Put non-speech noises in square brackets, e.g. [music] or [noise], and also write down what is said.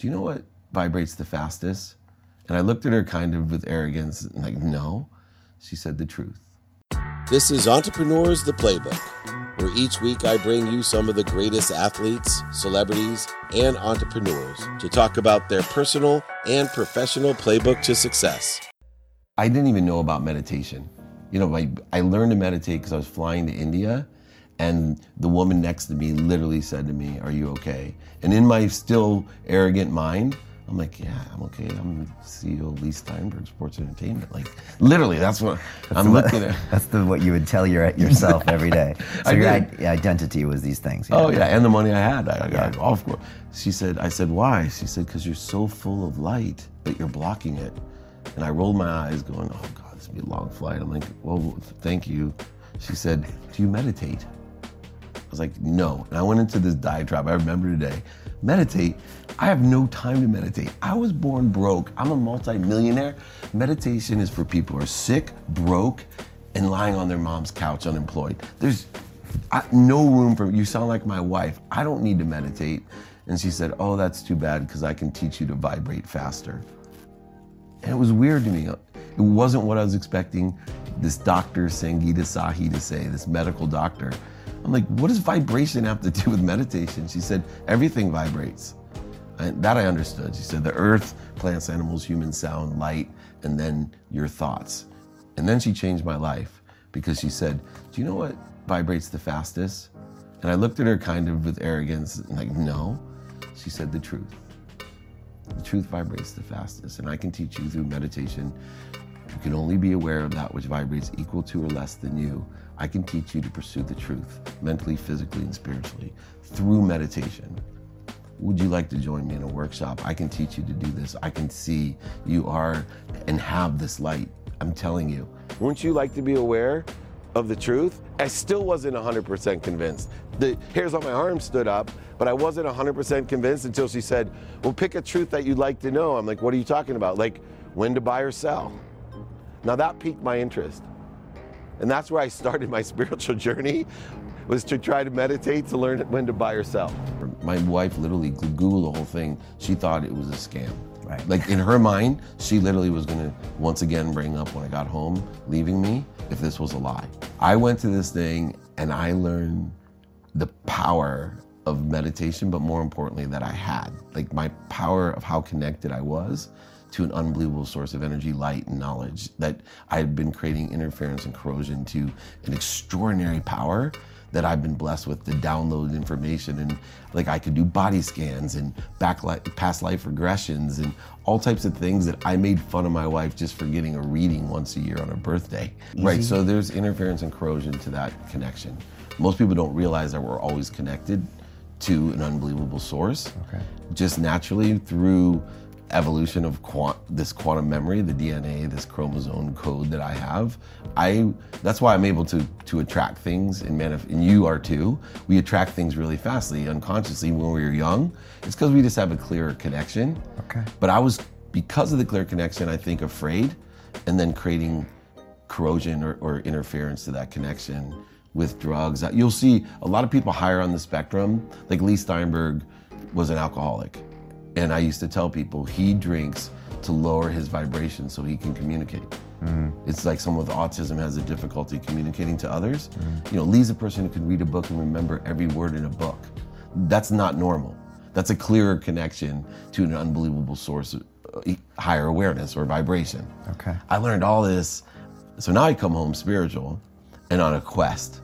Do you know what vibrates the fastest? And I looked at her kind of with arrogance, like, No. She said the truth. This is Entrepreneurs the Playbook, where each week I bring you some of the greatest athletes, celebrities, and entrepreneurs to talk about their personal and professional playbook to success. I didn't even know about meditation. You know, I, I learned to meditate because I was flying to India, and the woman next to me literally said to me, Are you okay? And in my still arrogant mind, I'm like, yeah, I'm okay. I'm CEO of Leigh Steinberg Sports Entertainment. Like, literally, that's what That's I'm looking [laughs] at. That's the, what you would tell your, yourself [laughs] every day. So I your i- identity was these things. you Oh yeah, and the money I had, I got Yeah. off course. She said, I said, why? She said, because you're so full of light that you're blocking it. And I rolled my eyes, going, oh God, this will be a long flight. I'm like, well, thank you. She said, do you meditate? I was like, no. And I went into this diatribe. I remember today. Meditate. I have no time to meditate. I was born broke. I'm a multimillionaire. Meditation is for people who are sick, broke, and lying on their mom's couch unemployed. There's I, no room for you. Sound like my wife. I don't need to meditate. And she said, oh, that's too bad because I can teach you to vibrate faster. And it was weird to me. It wasn't what I was expecting this doctor Sangeeta Sahi to say, this medical doctor. I'm like, what does vibration have to do with meditation? She said, everything vibrates. That I understood. She said, the earth, plants, animals, humans, sound, light, and then your thoughts. And then she changed my life because she said, do you know what vibrates the fastest? And I looked at her kind of with arrogance, like, no. She said, the truth. The truth vibrates the fastest, and I can teach you through meditation. You can only be aware of that which vibrates equal to or less than you. I can teach you to pursue the truth, mentally, physically, and spiritually, through meditation. Would you like to join me in a workshop? I can teach you to do this. I can see you are and have this light. I'm telling you. Wouldn't you like to be aware of the truth? I still wasn't 100% convinced. The hairs on my arm stood up, but I wasn't 100% convinced until she said, Well, pick a truth that you'd like to know. I'm like, What are you talking about? Like, when to buy or sell. Now that piqued my interest. And that's where I started my [laughs] spiritual journey was to try to meditate to learn when to buy or sell. My wife literally Googled the whole thing. She thought it was a scam. Right. Like in her mind, she literally was gonna once again bring up when I got home, leaving me, if this was a lie. I went to this thing and I learned the power of meditation, but more importantly, that I had. Like my power of how connected I was to an unbelievable source of energy, light, and knowledge. That I had been creating interference and corrosion to an extraordinary power that I've been blessed with to download information and like I could do body scans and back li- past life regressions and all types of things that I made fun of my wife just for getting a reading once a year on her birthday. Right. So there's interference and corrosion to that connection. Most people don't realize that we're always connected to an unbelievable source. Okay. Just naturally through evolution of quant- this quantum memory, the DNA, this chromosome code that I have. I that's why I'm able to to attract things and manif- and you are too. We attract things really fastly, unconsciously when we were young. It's because we just have a clearer connection. Okay. But I was because of the clear connection, I think afraid, and then creating corrosion or, or interference to that connection with drugs. You'll see a lot of people higher on the spectrum, like Leigh Steinberg was an alcoholic. And I used to tell people he drinks to lower his vibration so he can communicate. It's like someone with autism has a difficulty communicating to others. You know, Leigh's a person who can read a book and remember every word in a book. That's not normal. That's a clearer connection to an unbelievable source of uh, higher awareness or vibration. Okay. I learned all this. So now I come home spiritual and on a quest.